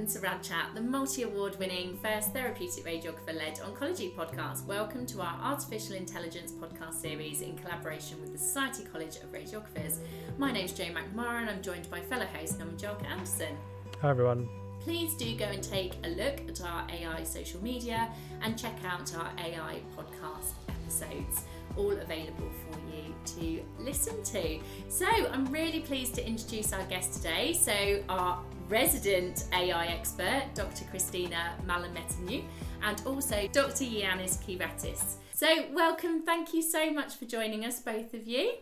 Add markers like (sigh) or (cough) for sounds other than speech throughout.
Welcome to Rad Chat, the multi award winning first therapeutic radiographer led oncology podcast. Welcome to our artificial intelligence podcast series in collaboration with the Society College of Radiographers. My name is Jane McNamara and I'm joined by fellow host Naman Julka-Anderson. Hi everyone. Please do go and take a look at our AI social media and check out our AI podcast episodes all available for you to listen to. So, I'm really pleased to introduce our guest today. So, our resident AI expert, Dr. Christina Malamateniou, and also Dr. Yiannis Kyratsis. So, welcome. Thank you so much for joining us, both of you.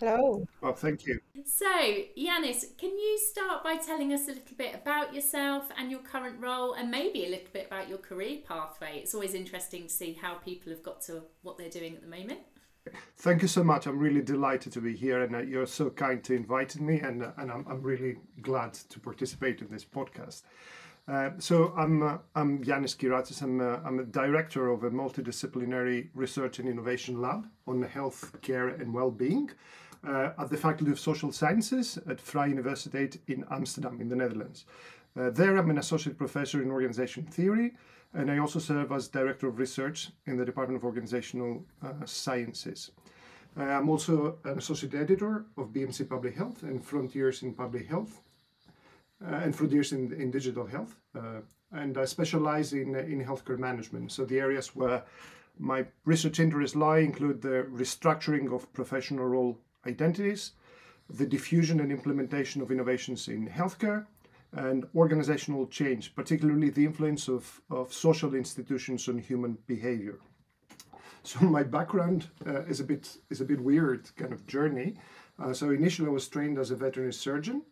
Hello. Well, thank you. So, Yiannis, can you start by telling us a little bit about yourself and your current role, and maybe a little bit about your career pathway? It's always interesting to see how people have got to what they're doing at the moment. Thank you so much. I'm really delighted to be here, and uh, you're so kind to inviting me, and uh, and I'm, I'm really glad to participate in this podcast. Uh, so I'm uh, I'm Yiannis Kyratsis. I'm uh, I'm a director of a multidisciplinary research and innovation lab on health care and well-being uh, at the Faculty of Social Sciences at Vrije Universiteit in Amsterdam, in the Netherlands. there, I'm an associate professor in organization theory and I also serve as Director of Research in the Department of Organizational uh, Sciences. I'm also an Associate Editor of BMC Public Health and Frontiers in Public Health uh, and Frontiers in, in Digital Health. Uh, and I specialize in, in healthcare management. So the areas where my research interests lie include the restructuring of professional role identities, the diffusion and implementation of innovations in healthcare, and organizational change, particularly the influence of, of social institutions on human behavior. So (laughs) my background uh, is a bit is a bit weird kind of journey. Uh, so initially I was trained as a veterinary surgeon,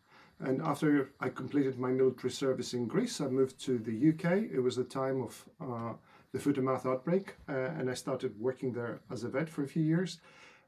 and after I completed my military service in Greece, I moved to the UK. It was the time of uh, the foot and mouth outbreak, uh, and I started working there as a vet for a few years.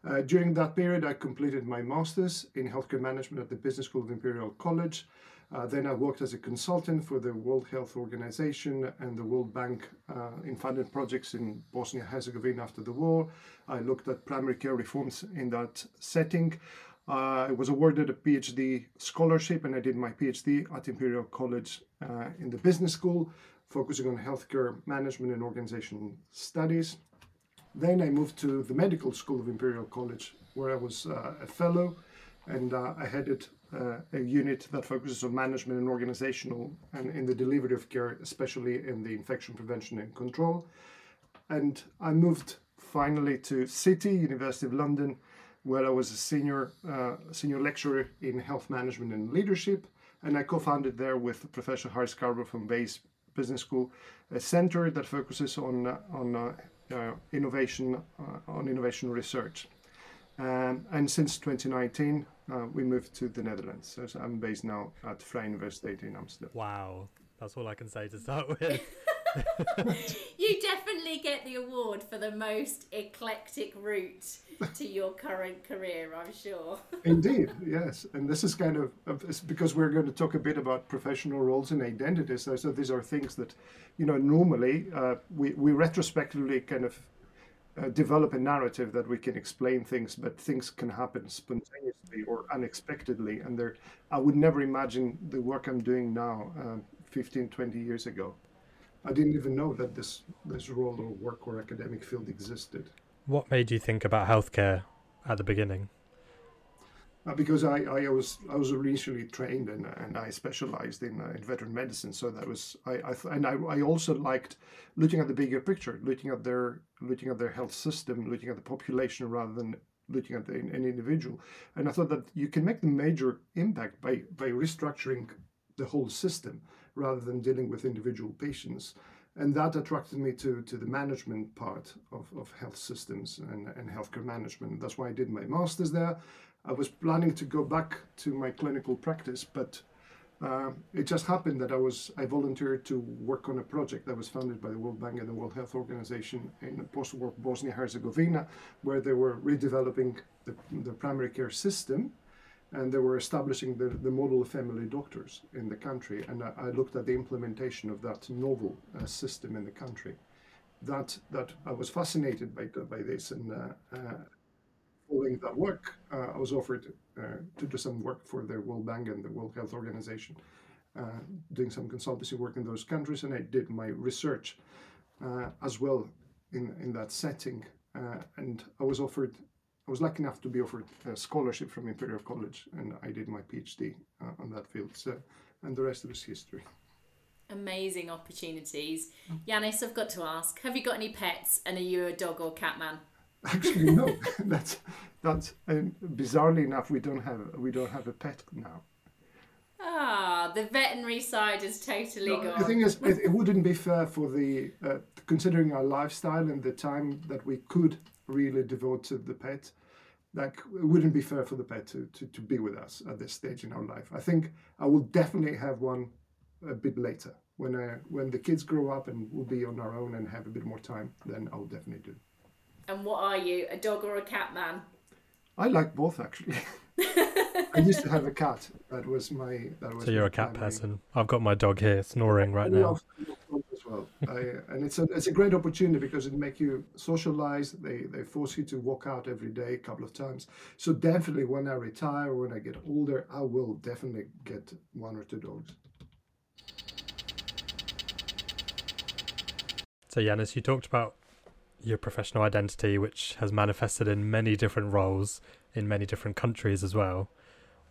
Uh, during that period, I completed my master's in healthcare management at the Business School of Imperial College. Uh, then I worked as a consultant for the World Health Organization and the World Bank uh, in funded projects in Bosnia Herzegovina after the war. I looked at primary care reforms in that setting. Uh, I was awarded a PhD scholarship and I did my PhD at Imperial College uh, in the business school, focusing on healthcare management and organizational studies. Then I moved to the medical school of Imperial College, where I was uh, a fellow and I headed a unit that focuses on management and organizational and in the delivery of care, especially in the infection prevention and control. And I moved finally to City, University of London, where I was a senior uh, senior lecturer in health management and leadership. And I co-founded there with Professor Harry Scarborough from Bayes Business School, a center that focuses on uh, on uh, uh, innovation on innovation research. Um, and since 2019, uh, we moved to the Netherlands. So, so, I'm based now at Vrije Universiteit in Amsterdam. Wow, that's all I can say to start with. (laughs) (laughs) you definitely get the award for the most eclectic route to your current career, I'm sure. Indeed, yes. And this is kind of, of because we're going to talk a bit about professional roles and identities. So, so these are things that, you know, normally uh, we, we retrospectively kind of uh, develop a narrative that we can explain things, but things can happen spontaneously or unexpectedly. And there, I would never imagine the work I'm doing now, uh, 15, 20 years ago. I didn't even know that this this role or work or academic field existed. What made you think about healthcare at the beginning? Uh, because I, I was I was initially trained and, and I specialized in, uh, in veteran medicine, so that was I, I and I, I also liked looking at the bigger picture, looking at their looking at their health system, looking at the population rather than looking at the, an individual. And I thought that you can make the major impact by by restructuring the whole system rather than dealing with individual patients. And that attracted me to, to the management part of, of health systems and, and healthcare management. That's why I did my master's there. I was planning to go back to my clinical practice, but uh, it just happened that I was I volunteered to work on a project that was funded by the World Bank and the World Health Organization in post-war Bosnia Herzegovina, where they were redeveloping the, the primary care system, and they were establishing the, the model of family doctors in the country. And I, I looked at the implementation of that novel uh, system in the country. That that I was fascinated by by this and. Uh, uh following that work, uh, I was offered uh, to do some work for the World Bank and the World Health Organization, uh, doing some consultancy work in those countries, and I did my research as well in, in that setting. and I was offered I was lucky enough to be offered a scholarship from Imperial College, and I did my PhD uh, on that field. So, and the rest of is history. Amazing opportunities. Yiannis, I've got to ask: Have you got any pets, and are you a dog or cat man? Actually, no. (laughs) that's that's and bizarrely enough, we don't have we don't have a pet now. Ah, the veterinary side is totally no, gone. The thing is, it, (laughs) it, wouldn't be fair for the uh, considering our lifestyle and the time that we could really devote to the pet. Like, it wouldn't be fair for the pet to, to, to be with us at this stage in our life. I think I will definitely have one a bit later when uh, when the kids grow up and we'll be on our own and have a bit more time. Then I'll definitely do. And what are you, a dog or a cat man? I like both actually. (laughs) I used to have a cat. That was my. That was so you're a cat person. I've got my dog here snoring right now. As well, (laughs) I, and it's a it's a great opportunity because it make you socialize. They they force you to walk out every day a couple of times. So definitely, when I retire, when I get older, I will definitely get one or two dogs. So Yiannis, you talked about your professional identity, which has manifested in many different roles in many different countries as well.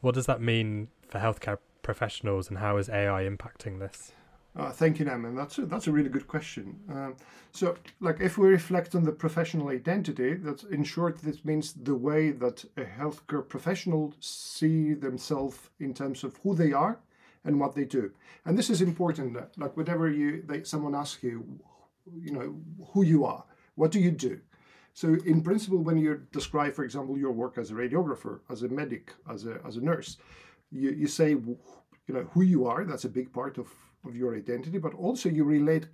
What does that mean for healthcare professionals, and how is AI impacting this? Uh, thank you, Naman. That's a, that's a really good question. Um, so, like, if we reflect on the professional identity, that's in short, this means the way that a healthcare professional see themselves in terms of who they are and what they do. And this is important. Like, whatever you they, someone asks you, you know, who you are, what do you do? So, in principle, when you describe, for example, your work as a radiographer, as a medic, as a, as a nurse, you, you say, you know, who you are. That's a big part of, of your identity, but also you relate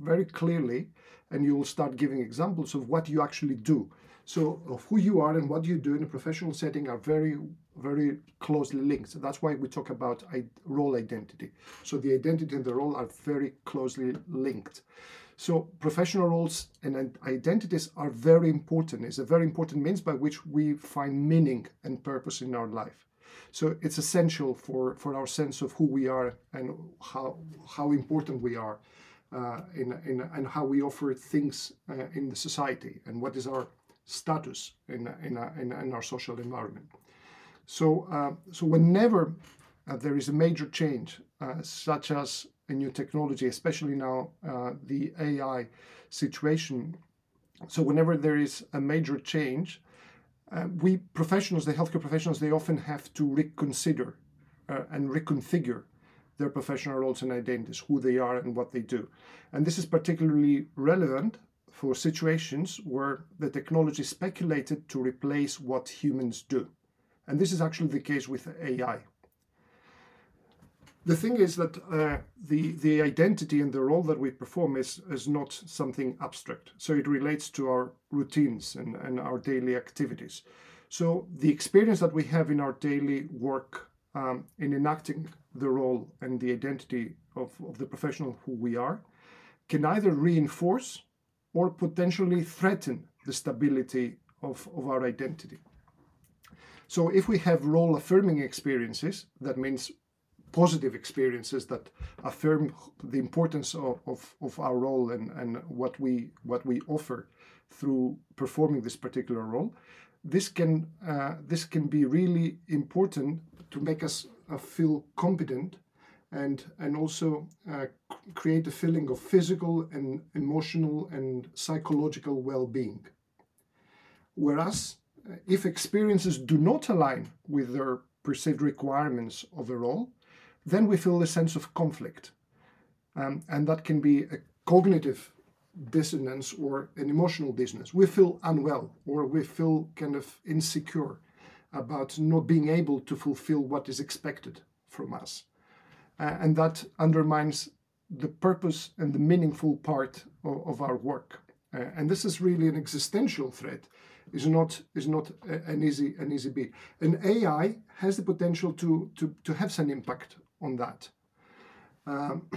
very clearly and you will start giving examples of what you actually do. So, of who you are and what you do in a professional setting are very, very closely linked. That's why we talk about role identity. So, the identity and the role are very closely linked. So professional roles and identities are very important. It's a very important means by which we find meaning and purpose in our life. So it's essential for, for our sense of who we are and how how important we are uh, in, in and how we offer things uh, in the society and what is our status in in, in, in our social environment. So uh, so whenever uh, there is a major change, uh, such as a new technology, especially now uh, the AI situation. So whenever there is a major change, uh, we professionals, the healthcare professionals, they often have to reconsider uh, and reconfigure their professional roles and identities, who they are and what they do. And this is particularly relevant for situations where the technology is speculated to replace what humans do. And this is actually the case with AI the thing is that uh, the the identity and the role that we perform is is not something abstract. So it relates to our routines and, and our daily activities. So the experience that we have in our daily work um, in enacting the role and the identity of, of the professional who we are can either reinforce or potentially threaten the stability of, of our identity. So if we have role affirming experiences, that means positive experiences that affirm the importance of, of, of our role and, and what we what we offer through performing this particular role. This can uh, this can be really important to make us uh, feel competent and and also uh, create a feeling of physical and emotional and psychological well-being. Whereas uh, if experiences do not align with their perceived requirements of a role, then we feel a sense of conflict. Um, and that can be a cognitive dissonance or an emotional dissonance. We feel unwell or we feel kind of insecure about not being able to fulfill what is expected from us. Uh, and that undermines the purpose and the meaningful part of, of our work. Uh, and this is really an existential threat. Is not is not an easy an easy bit. And AI has the potential to to to have some impact on that. Um,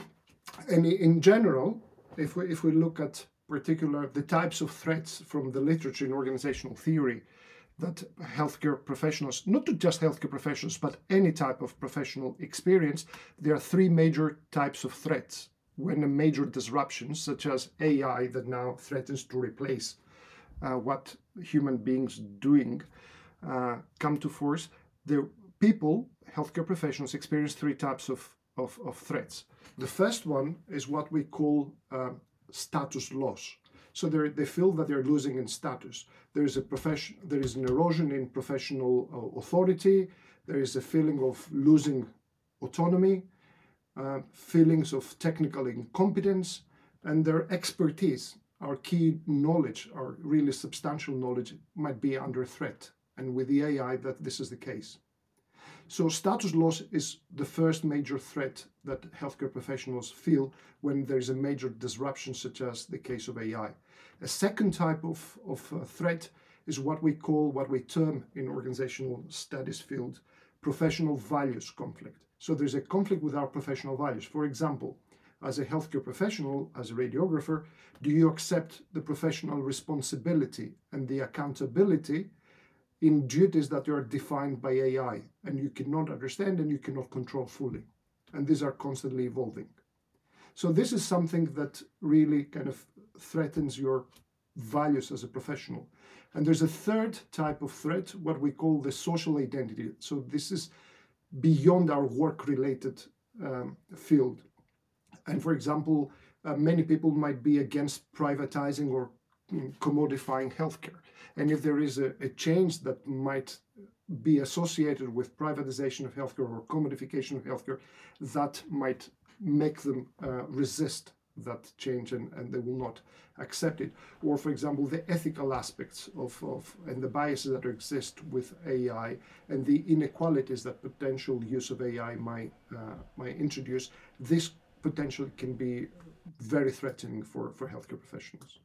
and in general, if we if we look at particular the types of threats from the literature in organizational theory that healthcare professionals, not just healthcare professionals, but any type of professional experience, there are three major types of threats. When a major disruption, such as AI, that now threatens to replace uh, what human beings doing, uh, come to force, the people, healthcare professionals, experience three types of, of, of threats. The first one is what we call uh, status loss. So they feel that they're losing in status. There is a profession, there is an erosion in professional uh, authority. There is a feeling of losing autonomy, uh, feelings of technical incompetence, and their expertise, our key knowledge, our really substantial knowledge, might be under threat. And with the AI, that this is the case. So status loss is the first major threat that healthcare professionals feel when there's a major disruption, such as the case of AI. A second type of, of uh, threat is what we call, what we term in organizational studies field, professional values conflict. So there's a conflict with our professional values. For example, as a healthcare professional, as a radiographer, do you accept the professional responsibility and the accountability in duties that are defined by AI and you cannot understand and you cannot control fully. And these are constantly evolving. So, this is something that really kind of threatens your values as a professional. And there's a third type of threat, what we call the social identity. So, this is beyond our work related um, field. And for example, uh, many people might be against privatizing or mm, commodifying healthcare. And if there is a, a change that might be associated with privatization of healthcare or commodification of healthcare, that might make them uh, resist that change and, and they will not accept it. Or, for example, the ethical aspects of, of and the biases that exist with AI and the inequalities that potential use of AI might, uh, might introduce, this potentially can be very threatening for, for healthcare professionals.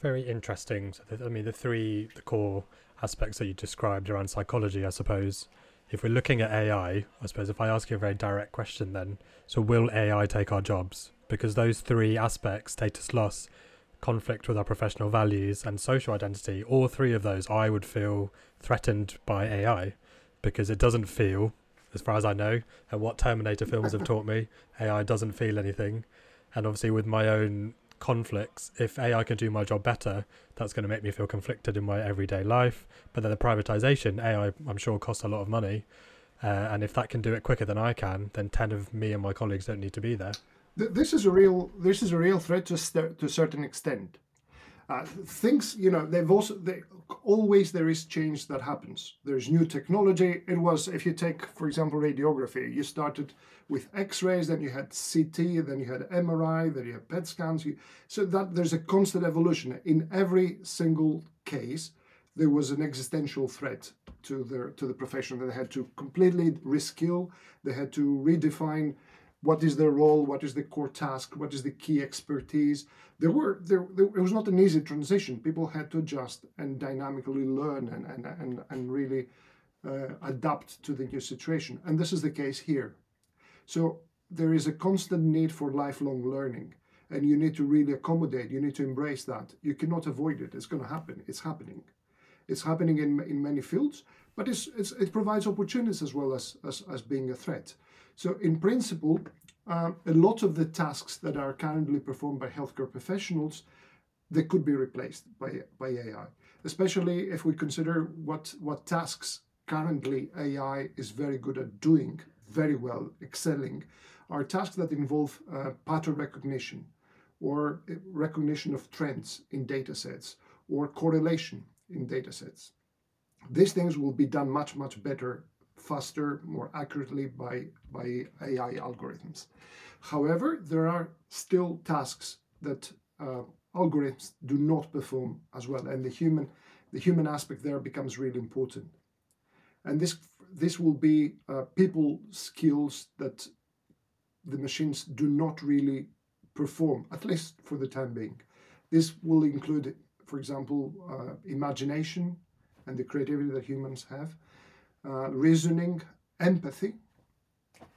Very interesting. So, the, I mean, the three the core aspects that you described around psychology, I suppose. If we're looking at AI, I suppose if I ask you a very direct question, then so will AI take our jobs? Because those three aspects, status loss, conflict with our professional values, and social identity, all three of those, I would feel threatened by AI because it doesn't feel, as far as I know, and what Terminator films have taught me, AI doesn't feel anything. And obviously, with my own conflicts. If AI can do my job better, that's going to make me feel conflicted in my everyday life. But then the privatization, AI, I'm sure, costs a lot of money. Uh, and if that can do it quicker than I can, then 10 of me and my colleagues don't need to be there. This is a real, this is a real threat to, a certain extent. Uh, things, you know, they've also, they, always there is change that happens. There's new technology. It was, if you take, for example, radiography, you started with X-rays, then you had CT, then you had MRI, then you had PET scans. You, so that there's a constant evolution. In every single case, there was an existential threat to the to the profession. They had to completely reskill. They had to redefine what is their role, what is the core task, what is the key expertise. There were there, there it was not an easy transition. People had to adjust and dynamically learn and and and, and really uh, adapt to the new situation. And this is the case here. So there is a constant need for lifelong learning. and you need to really accommodate, you need to embrace that. You cannot avoid it. It's going to happen. It's happening. It's happening in, in many fields, but it's, it's, it provides opportunities as well as, as, as being a threat. So, in principle, uh, a lot of the tasks that are currently performed by healthcare professionals they could be replaced by, by AI, especially if we consider what, what tasks currently AI is very good at doing, very well, excelling, are tasks that involve uh, pattern recognition or recognition of trends in data sets or correlation in data sets. These things will be done much, much better, faster, more accurately by, by AI algorithms. However, there are still tasks that uh, algorithms do not perform as well, and the human the human aspect there becomes really important. And this this will be uh, people skills that the machines do not really perform, at least for the time being. This will include, for example, uh, imagination and the creativity that humans have, uh, reasoning, empathy.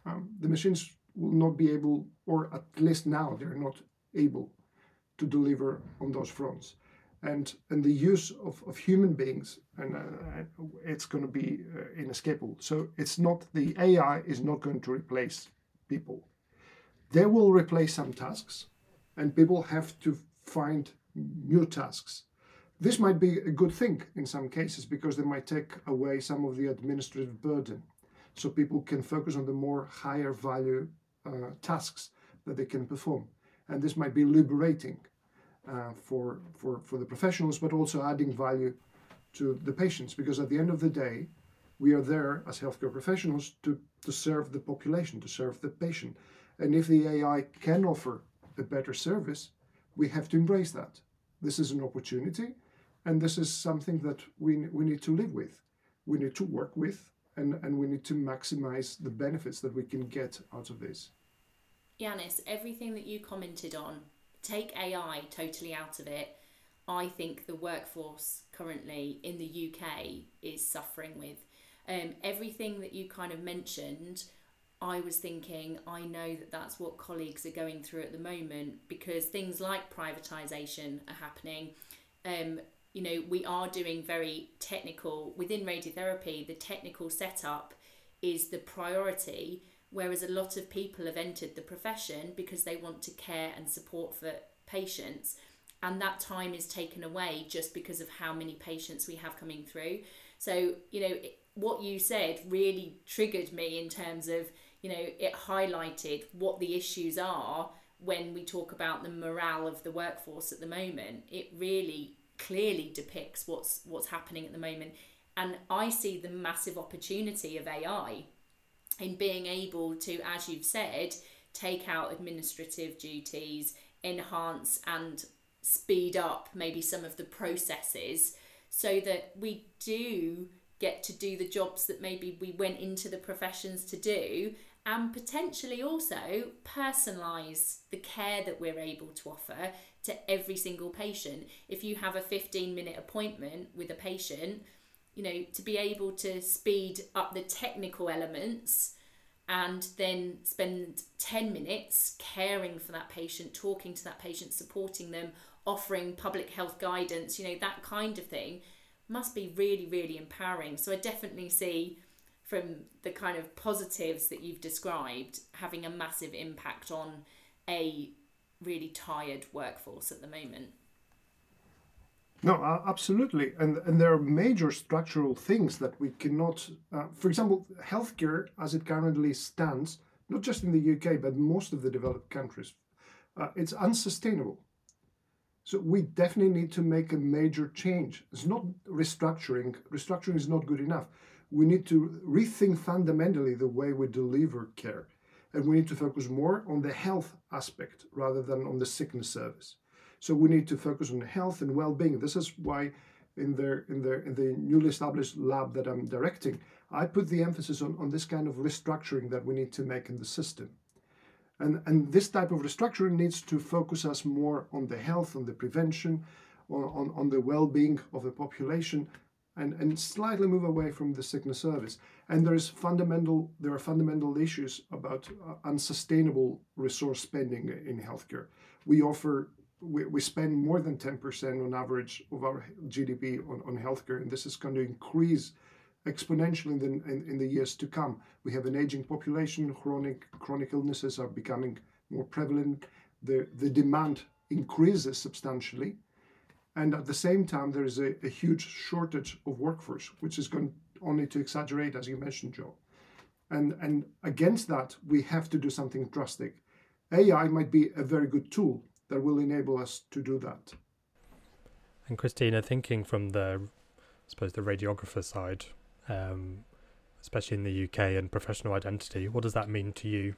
Um, the machines will not be able, or at least now they're not able to deliver on those fronts. And, and the use of, of human beings, and uh, it's going to be uh, inescapable. So it's not, the AI is not going to replace people. They will replace some tasks, and people have to find new tasks. This might be a good thing in some cases because they might take away some of the administrative burden. So people can focus on the more higher value uh, tasks that they can perform. And this might be liberating uh, for, for, for the professionals, but also adding value to the patients. Because at the end of the day, we are there as healthcare professionals to, to serve the population, to serve the patient. And if the AI can offer a better service, we have to embrace that. This is an opportunity, and this is something that we, we need to live with. We need to work with, and, and we need to maximize the benefits that we can get out of this. Yiannis, everything that you commented on take AI totally out of it, I think the workforce currently in the UK is suffering with. Um, everything that you kind of mentioned, I was thinking, I know that that's what colleagues are going through at the moment because things like privatisation are happening. Um, you know, we are doing very technical, within radiotherapy, the technical setup is the priority whereas a lot of people have entered the profession because they want to care and support for patients and that time is taken away just because of how many patients we have coming through. So you know what you said really triggered me in terms of you know it highlighted what the issues are when we talk about the morale of the workforce at the moment. It really clearly depicts what's what's happening at the moment. And i see the massive opportunity of ai in being able to, as you've said, take out administrative duties, enhance and speed up maybe some of the processes so that we do get to do the jobs that maybe we went into the professions to do and potentially also personalize the care that we're able to offer to every single patient. If you have a 15 minute appointment with a patient, you know, to be able to speed up the technical elements and then spend 10 minutes caring for that patient, talking to that patient, supporting them, offering public health guidance, you know, that kind of thing must be really, really empowering. So I definitely see from the kind of positives that you've described having a massive impact on a really tired workforce at the moment. No, uh, absolutely, and and there are major structural things that we cannot. Uh, for example, healthcare as it currently stands, not just in the UK but most of the developed countries, uh, it's unsustainable. So we definitely need to make a major change. It's not restructuring. Restructuring is not good enough. We need to rethink fundamentally the way we deliver care, and we need to focus more on the health aspect rather than on the sickness service. So we need to focus on health and well-being. This is why in the in the in the newly established lab that I'm directing, I put the emphasis on, on this kind of restructuring that we need to make in the system. And, and this type of restructuring needs to focus us more on the health, on the prevention, on, on, on the well-being of the population, and, and slightly move away from the sickness service. And there is fundamental there are fundamental issues about uh, unsustainable resource spending in healthcare we offer we, we spend more than 10% on average of our GDP on, on healthcare, and this is going to increase exponentially in the, in, in the years to come. We have an aging population, chronic chronic illnesses are becoming more prevalent, the, the demand increases substantially, and at the same time there is a, a huge shortage of workforce, which is going only to exaggerate, as you mentioned, Jo. And, and against that, we have to do something drastic. AI might be a very good tool that will enable us to do that. And Christina, thinking from the, I suppose, the radiographer side, um, especially in the UK and professional identity, what does that mean to you?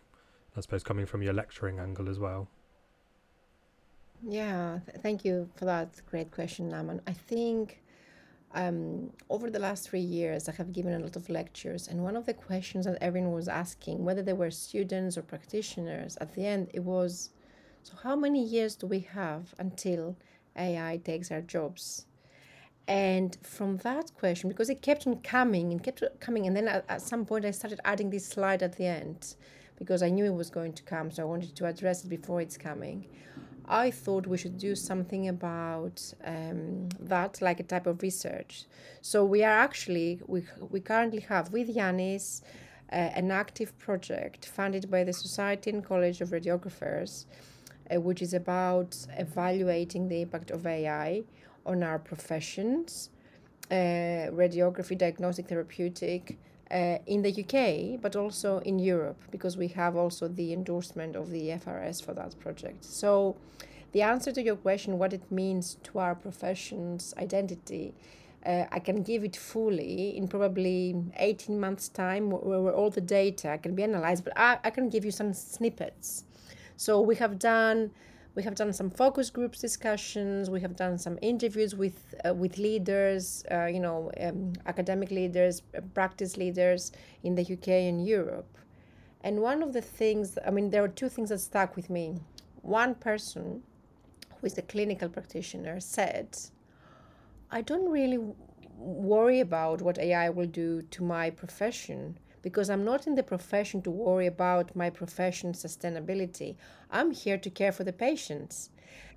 I suppose coming from your lecturing angle as well. Yeah, th- thank you for that great question, Naman. I think um, over the last three years, I have given a lot of lectures, and one of the questions that everyone was asking, whether they were students or practitioners, at the end it was, so how many years do we have until AI takes our jobs? And from that question, because it kept on coming and kept coming, and then at, at some point I started adding this slide at the end because I knew it was going to come, so I wanted to address it before it's coming. I thought we should do something about um, that, like a type of research. So we are actually we we currently have with Yiannis uh, an active project funded by the Society and College of Radiographers, uh, which is about evaluating the impact of AI on our professions, uh, radiography, diagnostic, therapeutic. Uh, in the UK, but also in Europe, because we have also the endorsement of the EFRS for that project. So, the answer to your question, what it means to our profession's identity, uh, I can give it fully in probably 18 months' time, where, where all the data can be analyzed, but I, I can give you some snippets. So, we have done we have done some focus groups discussions. We have done some interviews with uh, with leaders, uh, you know, um, academic leaders, uh, practice leaders in the UK and Europe. And one of the things, I mean, there are two things that stuck with me. One person, who is a clinical practitioner, said, "I don't really worry about what AI will do to my profession." Because I'm not in the profession to worry about my profession's sustainability. I'm here to care for the patients.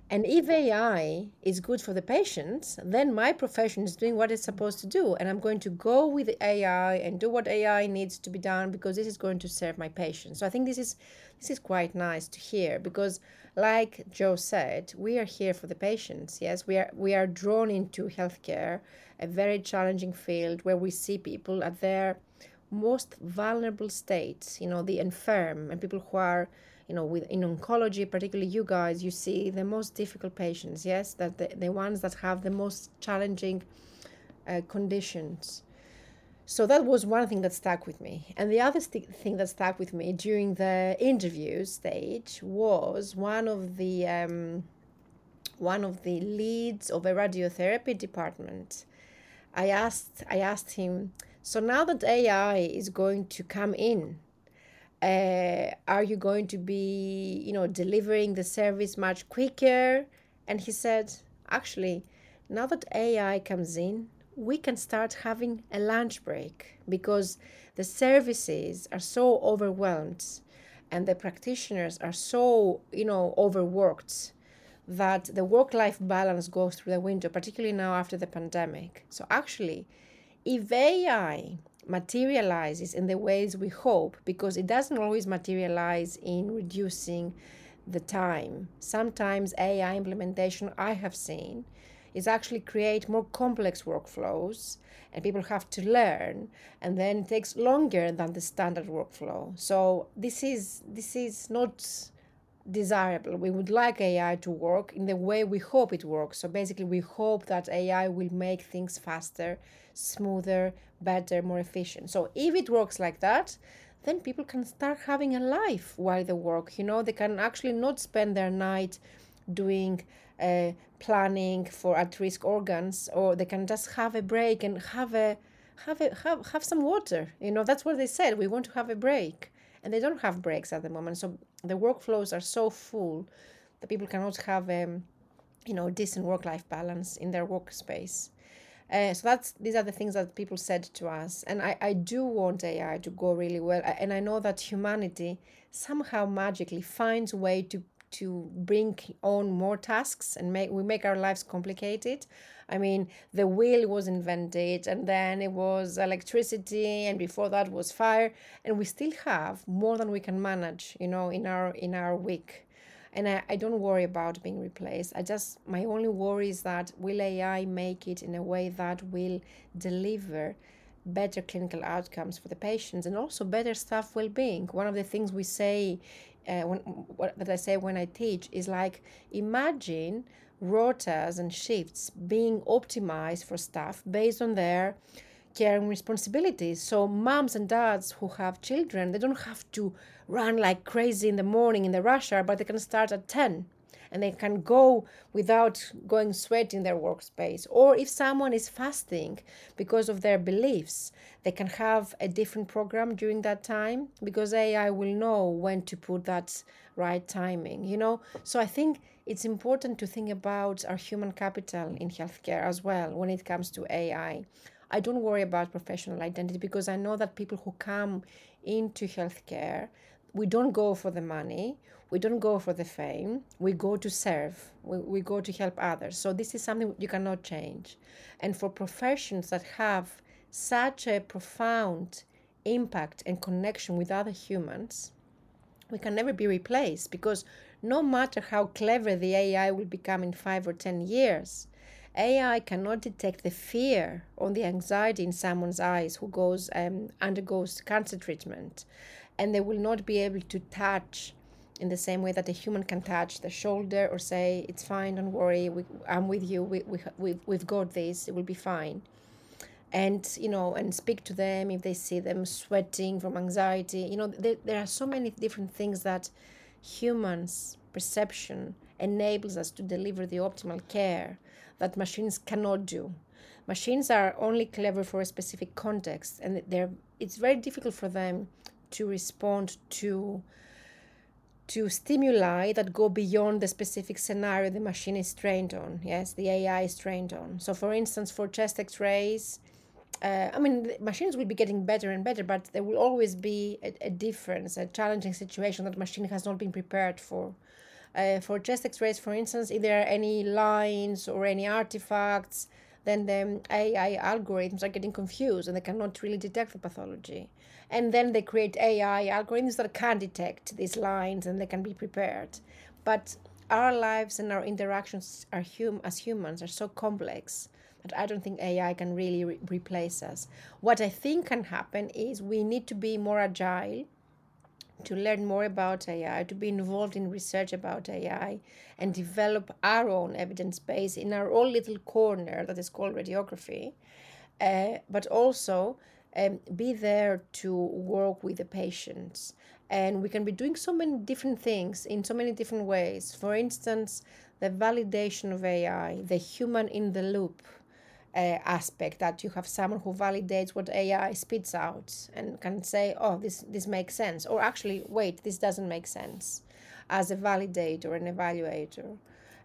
And if AI is good for the patients, then my profession is doing what it's supposed to do. And I'm going to go with AI and do what AI needs to be done because this is going to serve my patients. So I think this is this is quite nice to hear because like Jo said, we are here for the patients. Yes, we are we are drawn into healthcare, a very challenging field where we see people at their most vulnerable states, you know, the infirm and people who are, you know, with in oncology, particularly you guys, you see the most difficult patients, yes, that the, the ones that have the most challenging uh, conditions. So that was one thing that stuck with me. And the other st- thing that stuck with me during the interview stage was one of the um, one of the leads of a radiotherapy department. I asked I asked him, so now that AI is going to come in, uh, are you going to be, you know, delivering the service much quicker? And he said, actually, now that AI comes in, we can start having a lunch break because the services are so overwhelmed and the practitioners are so, you know, overworked that the work life balance goes through the window, particularly now after the pandemic. So actually, if AI materializes in the ways we hope, because it doesn't always materialize in reducing the time. Sometimes AI implementation I have seen is actually create more complex workflows and people have to learn and then it takes longer than the standard workflow. So this is this is not desirable. We would like AI to work in the way we hope it works. So basically we hope that AI will make things faster smoother, better, more efficient. So if it works like that, then people can start having a life while they work. You know, they can actually not spend their night doing uh, planning for at-risk organs, or they can just have a break and have a have a have have some water. You know, that's what they said. We want to have a break, and they don't have breaks at the moment. So the workflows are so full that people cannot have um, you know decent work-life balance in their workspace. Uh, so that's these are the things that people said to us, and I, I do want AI to go really well, and I know that humanity somehow magically finds a way to to bring on more tasks and make we make our lives complicated. I mean, the wheel was invented, and then it was electricity, and before that was fire, and we still have more than we can manage, you know, in our in our week. And I, I don't worry about being replaced. I just my only worry is that will ai make it in a way that will deliver better clinical outcomes for the patients and also better staff well-being? One of the things we say uh, when, what, that i say when i teach is like imagine rotas and shifts being optimized for staff based on their caring responsibilities. So moms and dads who have children, they don't have to run like crazy in the morning in the rush hour, but they can start at 10 and they can go without going sweat in their workspace. Or if someone is fasting because of their beliefs, they can have a different program during that time because AI will know when to put that right timing, you know? So I think it's important to think about our human capital in healthcare as well when it comes to AI. I don't worry about professional identity because I know that people who come into healthcare, we don't go for the money, we don't go for the fame, we go to serve, we, we go to help others. So this is something you cannot change. And for professions that have such a profound impact and connection with other humans, we can never be replaced because no matter how clever the AI will become in five or 10 years, AI cannot detect the fear or the anxiety in someone's eyes who goes um, undergoes cancer treatment, and they will not be able to touch in the same way that a human can touch the shoulder or say it's fine don't worry we, i'm with you we, we, we've, we've got this it will be fine and you know and speak to them if they see them sweating from anxiety you know there, there are so many different things that humans perception enables us to deliver the optimal care that machines cannot do. Machines are only clever for a specific context, and they're, it's very difficult for them to respond to to stimuli that go beyond the specific scenario the machine is trained on. Yes, the AI is trained on. So, for instance, for chest X-rays, uh, I mean, machines will be getting better and better, but there will always be a, a difference, a challenging situation that machine has not been prepared for. Uh, for chest x-rays, for instance, if there are any lines or any artifacts, then the AI algorithms are getting confused and they cannot really detect the pathology. And then they create AI algorithms that can detect these lines and they can be prepared. But our lives and our interactions are hum- as humans are so complex that I don't think AI can really re- replace us. What I think can happen is we need to be more agile to learn more about AI, to be involved in research about AI, and develop our own evidence base in our own little corner that is called radiography, uh, but also um, be there to work with the patients. And we can be doing so many different things in so many different ways. For instance, the validation of AI, the human in the loop uh, aspect that you have someone who validates what AI spits out and can say, oh, this, this makes sense, or actually, wait, this doesn't make sense as a validator and evaluator.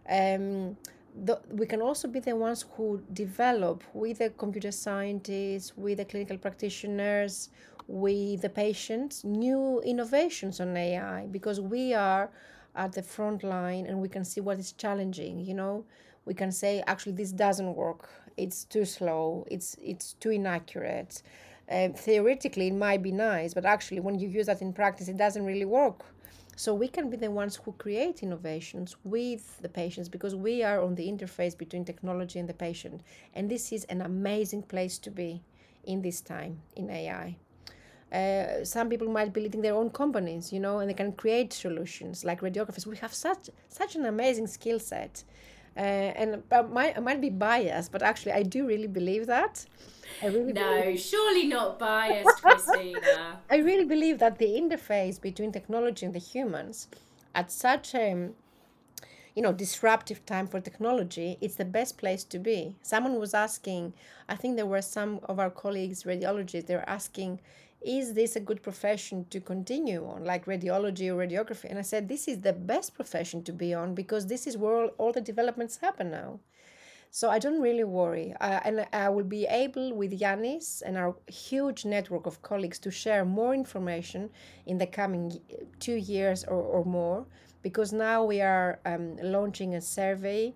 Um, the, we can also be the ones who develop with the computer scientists, with the clinical practitioners, with the patients, new innovations on AI because we are at the front line and we can see what is challenging. You know, we can say, actually, this doesn't work it's too slow, it's it's too inaccurate. Uh, theoretically, it might be nice, but actually, when you use that in practice, it doesn't really work. So we can be the ones who create innovations with the patients because we are on the interface between technology and the patient, and this is an amazing place to be in this time in AI. Uh, some people might be leading their own companies, you know, and they can create solutions like radiographers. We have such such an amazing skill set uh, and I might, I might be biased, but actually, I do really believe that. I really no, believe... surely not biased, Christina. (laughs) I really believe that the interface between technology and the humans, at such a you know disruptive time for technology, it's the best place to be. Someone was asking, I think there were some of our colleagues, radiologists, they were asking is this a good profession to continue on, like radiology or radiography? And I said, this is the best profession to be on because this is where all, all the developments happen now. So I don't really worry. Uh, and I will be able, with Yiannis and our huge network of colleagues, to share more information in the coming two years or, or more because now we are um, launching a survey.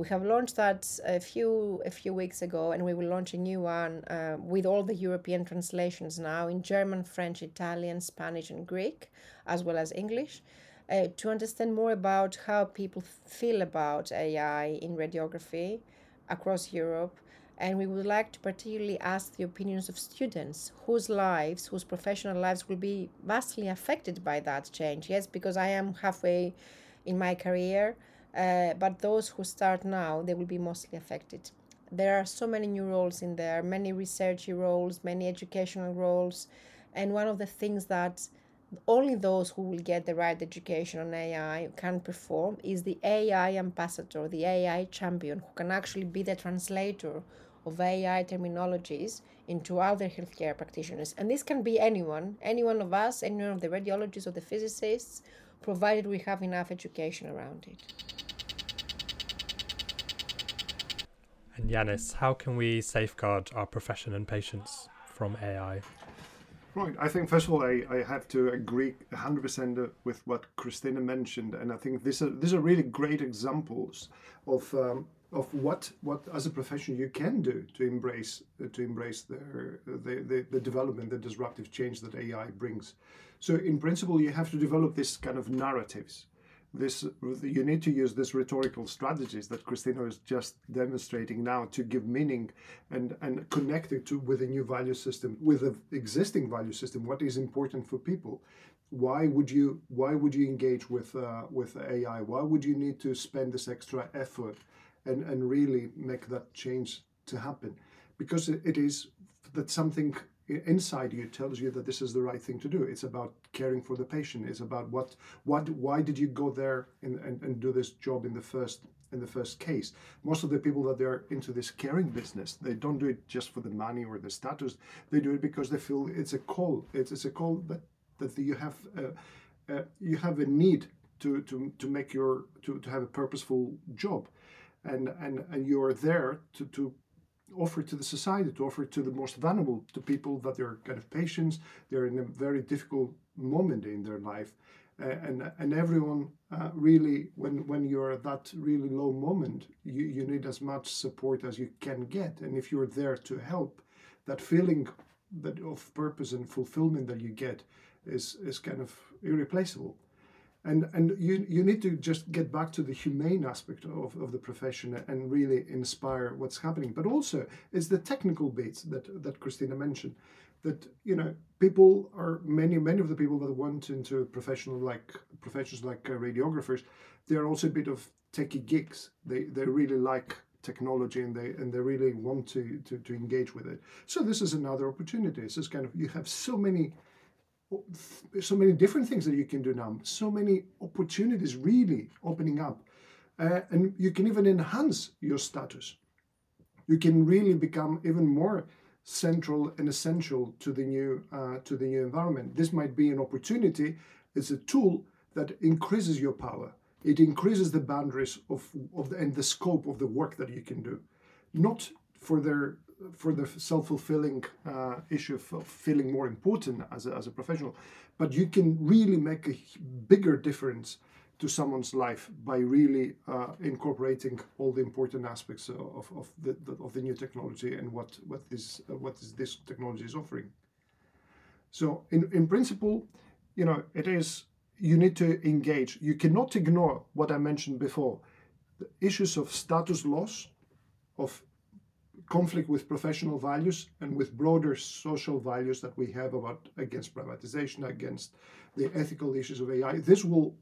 We have launched that a few a few weeks ago, and we will launch a new one uh, with all the European translations now in German, French, Italian, Spanish, and Greek, as well as English, uh, to understand more about how people feel about AI in radiography across Europe and we would like to particularly ask the opinions of students whose lives, whose professional lives will be vastly affected by that change. Yes, because I am halfway in my career, uh, but those who start now, they will be mostly affected. There are so many new roles in there, many researchy roles, many educational roles, and one of the things that only those who will get the right education on AI can perform is the AI ambassador, the AI champion, who can actually be the translator of AI terminologies into other healthcare practitioners. And this can be anyone, any one of us, any one of the radiologists or the physicists, provided we have enough education around it. And Yiannis, how can we safeguard our profession and patients from AI? Right. I think first of all, I, I have to agree 100% with what Christina mentioned, and I think these are these are really great examples of um, of what what as a profession you can do to embrace uh, to embrace the, the, the the development the disruptive change that AI brings. So in principle you have to develop this kind of narratives. This you need to use this rhetorical strategies that Christina is just demonstrating now to give meaning and and connect it to with a new value system with an existing value system what is important for people. Why would you why would you engage with uh, with AI why would you need to spend this extra effort and, and really make that change to happen. Because it is that something inside you tells you that this is the right thing to do. It's about caring for the patient. It's about what what why did you go there and, and, and do this job in the first in the first case? Most of the people that they're into this caring business they don't do it just for the money or the status. They do it because they feel it's a call. It's, it's a call that that you have uh, uh, you have a need to to to make your to, to have a purposeful job and and and you are there to to offer to the society to offer to the most vulnerable to people that they're kind of patients they're in a very difficult moment in their life. Uh, and and everyone uh, really when when you're at that really low moment you, you need as much support as you can get. And if you're there to help that feeling that of purpose and fulfillment that you get is is kind of irreplaceable and and you you need to just get back to the humane aspect of, of the profession and really inspire what's happening. But also it's the technical bits that that christina mentioned that you know people are many many of the people that went into professional like professions like uh, radiographers they're also a bit of techie geeks. They they really like technology and they and they really want to, to to engage with it. So this is another opportunity. It's just kind of you have so many so many different things that you can do now, so many opportunities really opening up. Uh, and you can even enhance your status. You can really become even more central and essential to the new uh, to the new environment. This might be an opportunity. It's a tool that increases your power. It increases the boundaries of, of the, and the scope of the work that you can do, not for their for the self-fulfilling uh, issue of, feeling more important as a, as a professional but you can really make a bigger difference to someone's life by really uh, incorporating all the important aspects of, of, the, of the new technology and what, what, this, uh, what is this technology is offering. So in, in principle, you know, it is, you need to engage. You cannot ignore what I mentioned before, the issues of status loss, of conflict with professional values and with broader social values that we have about against privatization, against the ethical issues of AI. This will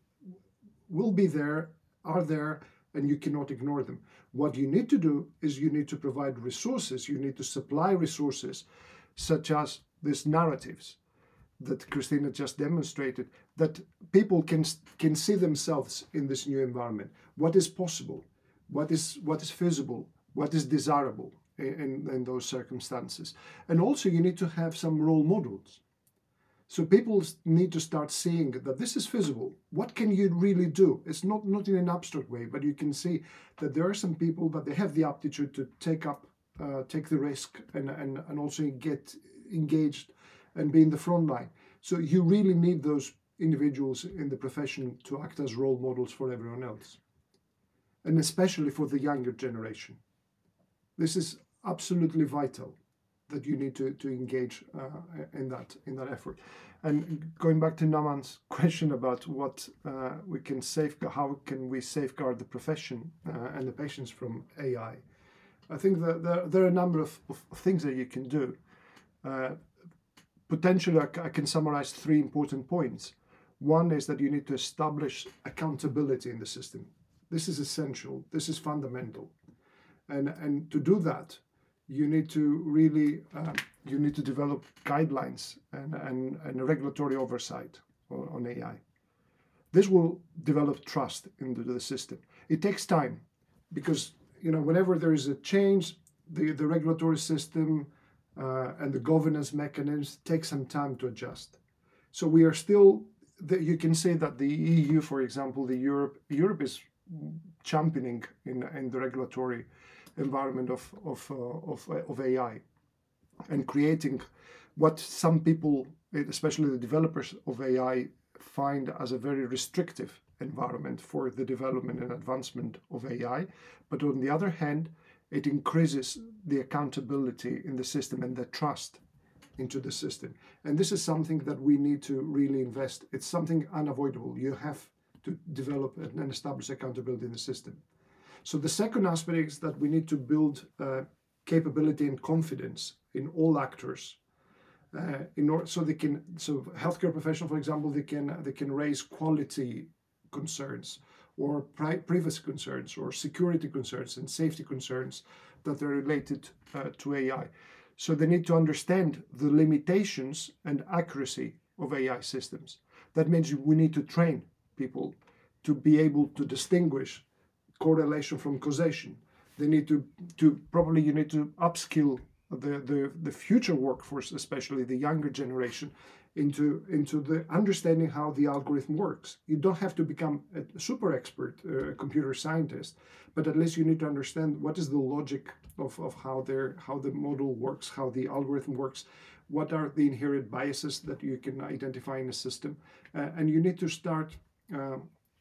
will be there, are there, and you cannot ignore them. What you need to do is you need to provide resources, you need to supply resources, such as these narratives that Christina just demonstrated, that people can can see themselves in this new environment. What is possible? What is what is feasible? What is desirable? In, in those circumstances. And also, you need to have some role models. So people need to start seeing that this is feasible. What can you really do? It's not not in an abstract way, but you can see that there are some people that they have the aptitude to take up, uh, take the risk, and and and also get engaged and be in the front line. So you really need those individuals in the profession to act as role models for everyone else, and especially for the younger generation. This is absolutely vital that you need to, to engage uh, in that in that effort. And going back to Naman's (laughs) question about what uh, we can safeguard, how can we safeguard the profession uh, and the patients from AI? I think that there, there are a number of, of things that you can do. Uh, potentially, I, I can summarize three important points. One is that you need to establish accountability in the system. This is essential. This is fundamental, and and to do that, you need to really um, you need to develop guidelines and, and, and regulatory oversight on, on, AI. This will develop trust into the system. It takes time because you know whenever there is a change, the, the regulatory system uh, and the governance mechanisms take some time to adjust. So we are still the, you can say that the EU, for example, the Europe Europe is championing in, in the regulatory environment of of uh, of, uh, of AI and creating what some people, especially the developers of AI, find as a very restrictive environment for the development and advancement of AI. But on the other hand, it increases the accountability in the system and the trust into the system. And this is something that we need to really invest. It's something unavoidable. You have to develop and establish accountability in the system. So the second aspect is that we need to build uh, capability and confidence in all actors. Uh, in order, so they can so healthcare professional, for example, they can they can raise quality concerns or pri- privacy concerns or security concerns and safety concerns that are related uh, to AI. So they need to understand the limitations and accuracy of AI systems. That means we need to train people to be able to distinguish correlation from causation. They need to, to probably you need to upskill the, the, the future workforce, especially the younger generation, into, into the understanding how the algorithm works. You don't have to become a super expert uh, computer scientist, but at least you need to understand what is the logic of, of how their how the model works, how the algorithm works, what are the inherent biases that you can identify in a system, uh, and you need to start uh,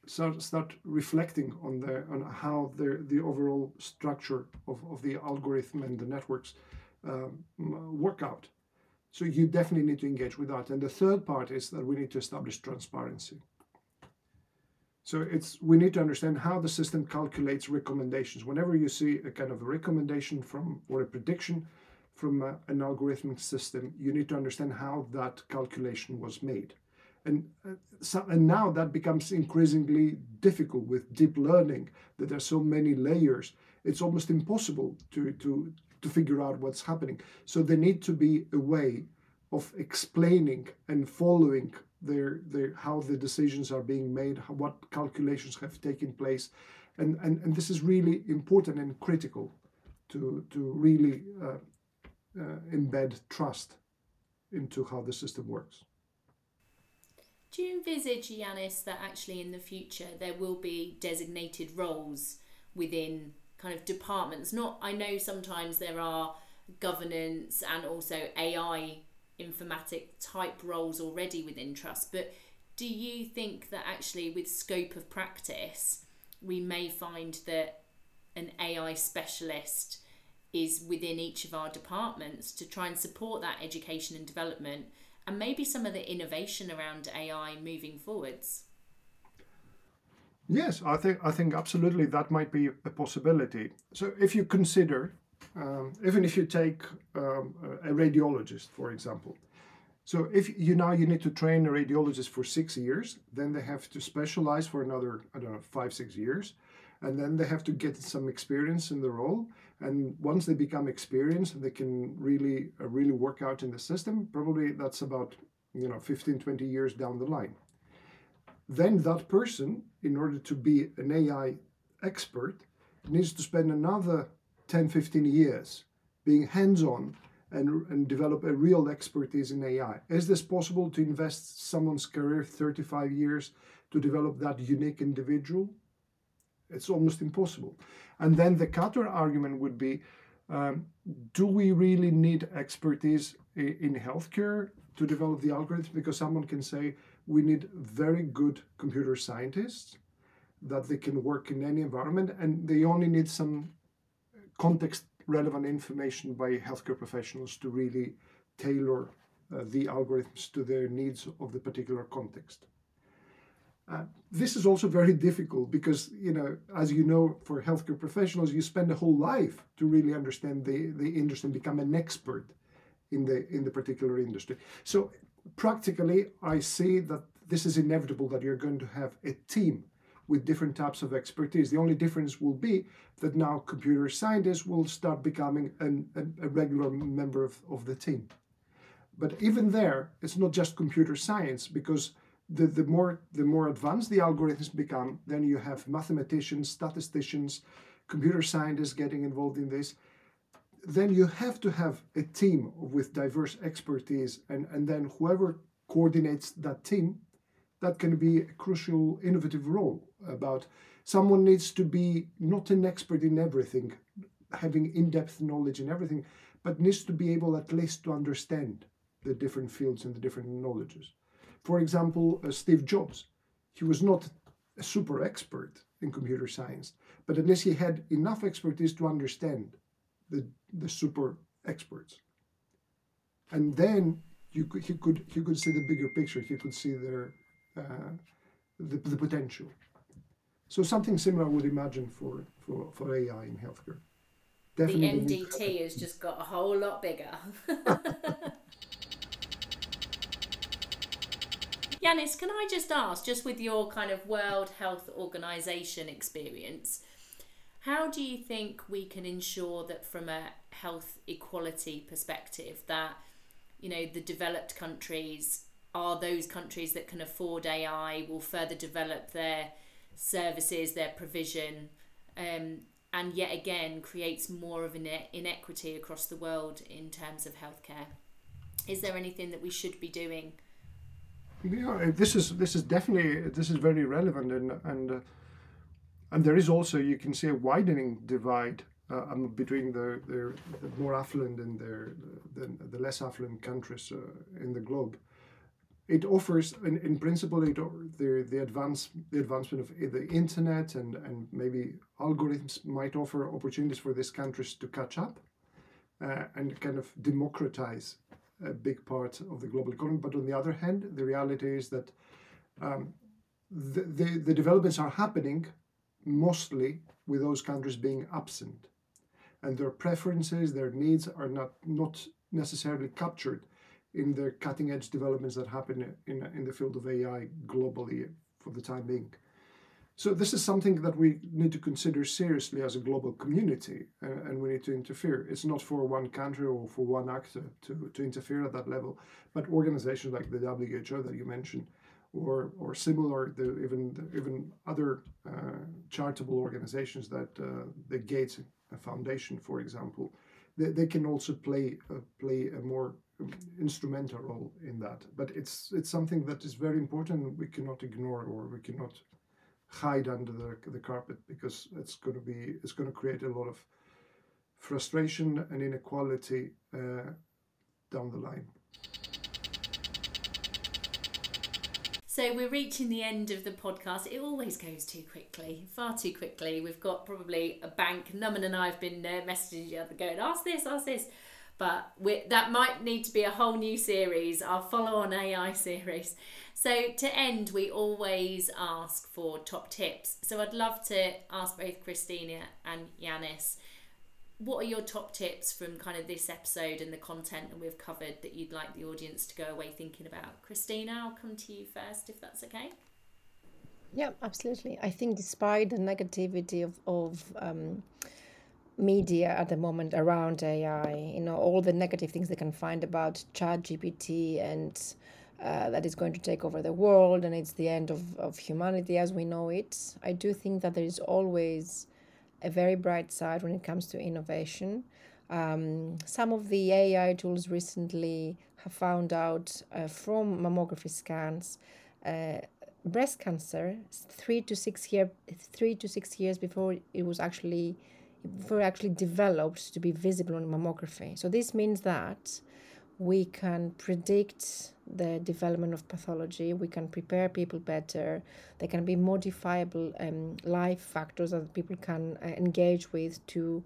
start, start reflecting on the on how the the overall structure of, of the algorithm and the networks um, work out. So you definitely need to engage with that. And the third part is that we need to establish transparency. So it's we need to understand how the system calculates recommendations. Whenever you see a kind of a recommendation from or a prediction from a, an algorithmic system, you need to understand how that calculation was made and uh, so, and now that becomes increasingly difficult with deep learning that there's so many layers. It's almost impossible to to to figure out what's happening. So there need to be a way of explaining and following their, their how the decisions are being made how, what calculations have taken place. And, and and this is really important and critical to to really uh, uh, embed trust into how the system works do you envisage, Yiannis, that actually in the future there will be designated roles within kind of departments? Not, I know sometimes there are governance and also AI informatic type roles already within trust, but do you think that actually with scope of practice we may find that an AI specialist is within each of our departments to try and support that education and development and maybe some of the innovation around AI moving forwards? Yes, I think I think absolutely that might be a possibility. So if you consider, um, even if you take um, a radiologist, for example, so if you now you need to train a radiologist for six years, then they have to specialize for another I don't know five six years, and then they have to get some experience in the role, and once they become experienced they can really uh, really work out in the system. Probably that's about you know 15 20 years down the line. Then that person in order to be an ai expert needs to spend another 10 15 years being hands-on and, and develop a real expertise in ai is this possible to invest someone's career 35 years to develop that unique individual? It's almost impossible. And then the counter argument would be um, do we really need expertise in healthcare to develop the algorithm? Because someone can say, we need very good computer scientists that they can work in any environment and they only need some context relevant information by healthcare professionals to really tailor uh, the algorithms to their needs of the particular context. Uh, this is also very difficult because, you know, as you know, for healthcare professionals, you spend a whole life to really understand the, the industry and become an expert in the in the particular industry. So practically, I see that this is inevitable that you're going to have a team with different types of expertise. The only difference will be that now computer scientists will start becoming an, a, a regular member of, of the team. But even there, it's not just computer science because the, the more the more advanced the algorithms become, then you have mathematicians, statisticians, computer scientists getting involved in this. Then you have to have a team with diverse expertise, and, and then whoever coordinates that team, that can be a crucial innovative role about someone needs to be not an expert in everything, having in-depth knowledge in everything, but needs to be able at least to understand the different fields and the different knowledges. For example, uh, Steve Jobs, he was not a super expert in computer science, but at least he had enough expertise to understand the, the super experts. And then you could, he could he could see the bigger picture. He could see their uh, the, the potential. So something similar I would imagine for, for, for AI in healthcare. Definitely the MDT has just got a whole lot bigger. (laughs) Yiannis, can I just ask, just with your kind of World Health Organization experience, how do you think we can ensure that from a health equality perspective that you know the developed countries are those countries that can afford AI will further develop their services, their provision, um, and yet again creates more of an inequity across the world in terms of healthcare. Is there anything that we should be doing? Yeah, this is this is definitely this is very relevant, and and uh, and there is also you can see a widening divide uh, um, between the, the, the more affluent and the, the, the less affluent countries uh, in the globe. It offers in, in principle it the the advance the advancement of the internet and and maybe algorithms might offer opportunities for these countries to catch up uh, and kind of democratize a big part of the global economy but on the other hand the reality is that um, the, the, the developments are happening mostly with those countries being absent and their preferences their needs are not not necessarily captured in the cutting edge developments that happen in, in the field of AI globally for the time being. So this is something that we need to consider seriously as a global community, uh, and we need to interfere. It's not for one country or for one actor to, to interfere at that level, but organizations like the WHO that you mentioned, or or similar, the, even even other uh, charitable organizations that uh, the Gates Foundation, for example, they, they can also play uh, play a more instrumental role in that. But it's it's something that is very important. We cannot ignore or we cannot hide under the, the carpet because it's going to be it's going to create a lot of frustration and inequality uh, down the line. So we're reaching the end of the podcast. It always goes too quickly, far too quickly. We've got probably a bank. Naman and I have been uh, messaging each other, going, "Ask this, ask this." But that might need to be a whole new series, our follow on AI series. So, to end, we always ask for top tips. So, I'd love to ask both Christina and Yiannis what are your top tips from kind of this episode and the content that we've covered that you'd like the audience to go away thinking about? Christina, I'll come to you first if that's okay. Yeah, absolutely. I think despite the negativity of, of um, media at the moment around AI, you know, all the negative things they can find about Chat GPT and uh, that is going to take over the world and it's the end of, of humanity as we know it. I do think that there is always a very bright side when it comes to innovation. Um, some of the AI tools recently have found out uh, from mammography scans uh, breast cancer three to six year three to six years before it was actually were actually developed to be visible on mammography. So this means that we can predict the development of pathology, we can prepare people better, there can be modifiable um, life factors that people can uh, engage with to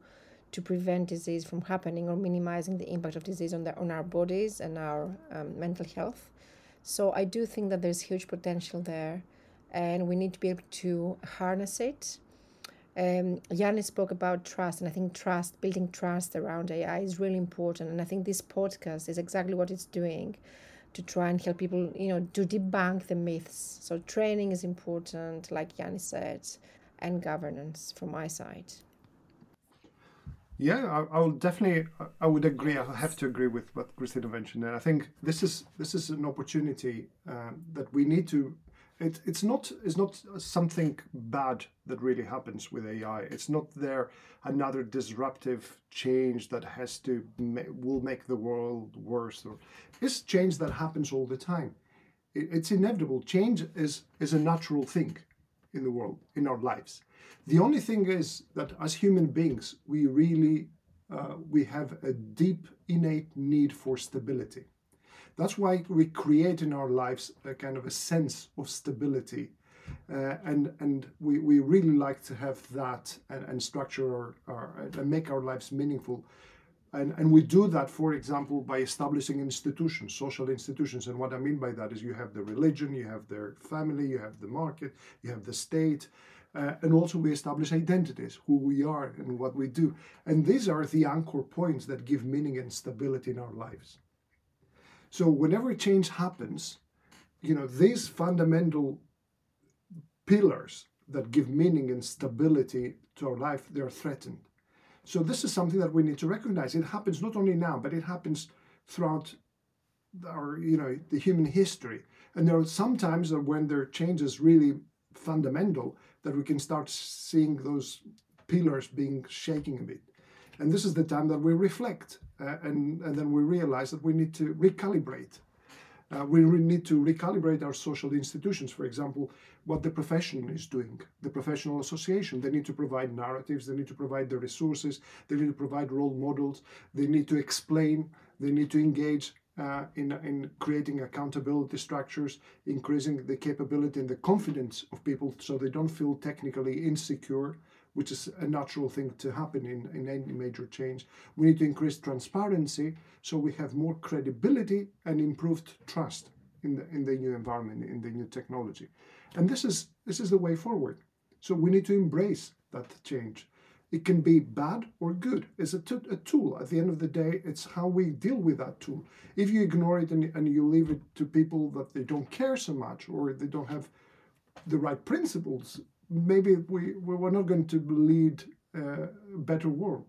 to prevent disease from happening or minimizing the impact of disease on, the, on our bodies and our um, mental health. So I do think that there's huge potential there, and we need to be able to harness it. Um, Yanni spoke about trust, and I think trust, building trust around AI is really important. And I think this podcast is exactly what it's doing to try and help people, you know, to debunk the myths. So training is important, like Yanni said, and governance from my side. Yeah, I, will definitely. I would agree. I have to agree with what Christina mentioned, and I think this is this is an opportunity um, that we need to. It, it's not it's not something bad that really happens with AI. It's not there another disruptive change that has to will make the world worse. Or it's change that happens all the time. It, it's inevitable. Change is is a natural thing in the world in our lives the only thing is that as human beings, we really uh, we have a deep innate need for stability. That's why we create in our lives a kind of a sense of stability. Uh, and and we, we really like to have that and, and structure our, our, and make our lives meaningful. And, and we do that, for example, by establishing institutions, social institutions. And what I mean by that is you have the religion, you have the family, you have the market, you have the state, uh, and also we establish identities, who we are and what we do. And these are the anchor points that give meaning and stability in our lives. So whenever change happens, you know, these fundamental pillars that give meaning and stability to our life, they're threatened. So this is something that we need to recognize. It happens not only now, but it happens throughout our, you know, the human history. And there are some times when there are changes really fundamental that we can start seeing those pillars being shaking a bit. And this is the time that we reflect uh, and, and then we realize that we need to recalibrate. Uh, we need to recalibrate our social institutions. For example, what the profession is doing, the professional association. They need to provide narratives, they need to provide the resources, they need to provide role models, they need to explain, they need to engage uh, in, in creating accountability structures, increasing the capability and the confidence of people so they don't feel technically insecure, which is a natural thing to happen in, in any major change. We need to increase transparency so we have more credibility and improved trust in the, in the new environment, in the new technology. And this is, this is the way forward. So we need to embrace that change. It can be bad or good. It's a, t- a tool. At the end of the day, it's how we deal with that tool. If you ignore it and, and you leave it to people that they don't care so much or they don't have the right principles, maybe we, we're not going to lead a better world.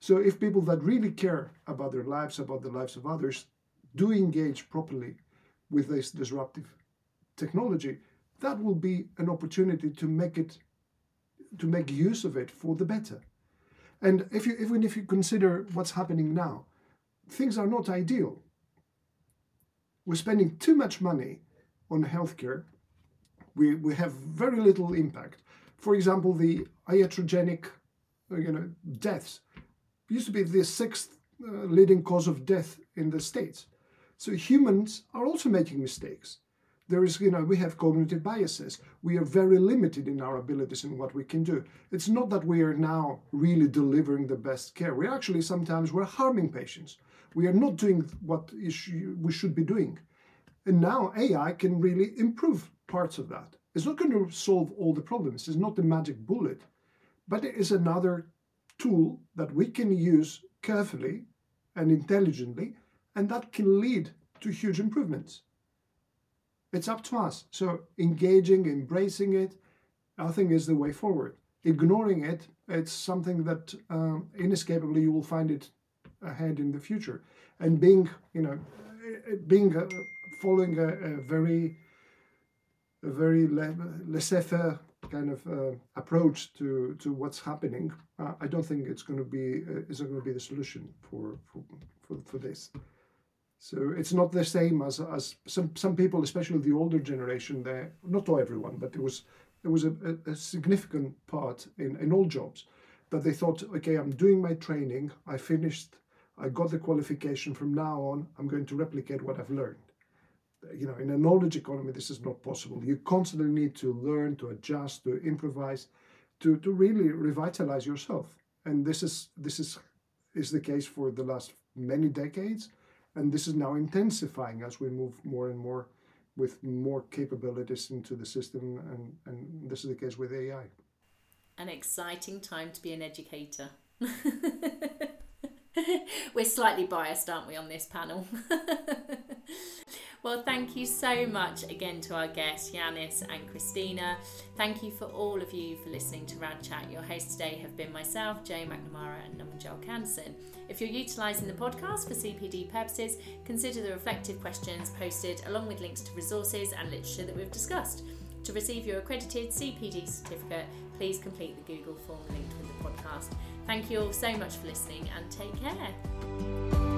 So if people that really care about their lives, about the lives of others, do engage properly with this disruptive technology, that will be an opportunity to make it to make use of it for the better. And if you, even if you consider what's happening now, things are not ideal. We're spending too much money on healthcare. We, we have very little impact. For example, the iatrogenic uh, you know, deaths used to be the sixth uh, leading cause of death in the States. So humans are also making mistakes there is, you know, we have cognitive biases. We are very limited in our abilities and what we can do. It's not that we are now really delivering the best care. We actually sometimes we're harming patients. We are not doing what we should be doing. And now AI can really improve parts of that. It's not going to solve all the problems. It's not the magic bullet, but it is another tool that we can use carefully and intelligently, and that can lead to huge improvements. It's up to us. So engaging, embracing it, I think is the way forward. Ignoring it, it's something that um, inescapably you will find it ahead in the future. And being, you know, being uh, following a, a, very, a very laissez-faire kind of uh, approach to to what's happening, uh, I don't think it's going to be uh, is going to be the solution for for for, for this. So it's not the same as, as some, some people, especially the older generation, they not everyone, but there was there was a, a, a significant part in, in all jobs that they thought, okay, I'm doing my training, I finished I got the qualification from now on, I'm going to replicate what I've learned. You know, in a knowledge economy, this is not possible. You constantly need to learn, to adjust, to improvise, to, to really revitalize yourself. And this is this is is the case for the last many decades, and this is now intensifying as we move more and more with more capabilities into the system, and, and this is the case with AI. An exciting time to be an educator. (laughs) (laughs) We're slightly biased, aren't we, on this panel? (laughs) well, thank you so much again to our guests, Yiannis and Christina. Thank you for all of you for listening to Rad Chat. Your hosts today have been myself, Jo McNamara, and Naman Julka-Anderson. If you're utilising the podcast for CPD purposes, consider the reflective questions posted along with links to resources and literature that we've discussed. To receive your accredited CPD certificate, please complete the Google form linked with the podcast. Thank you all so much for listening and take care.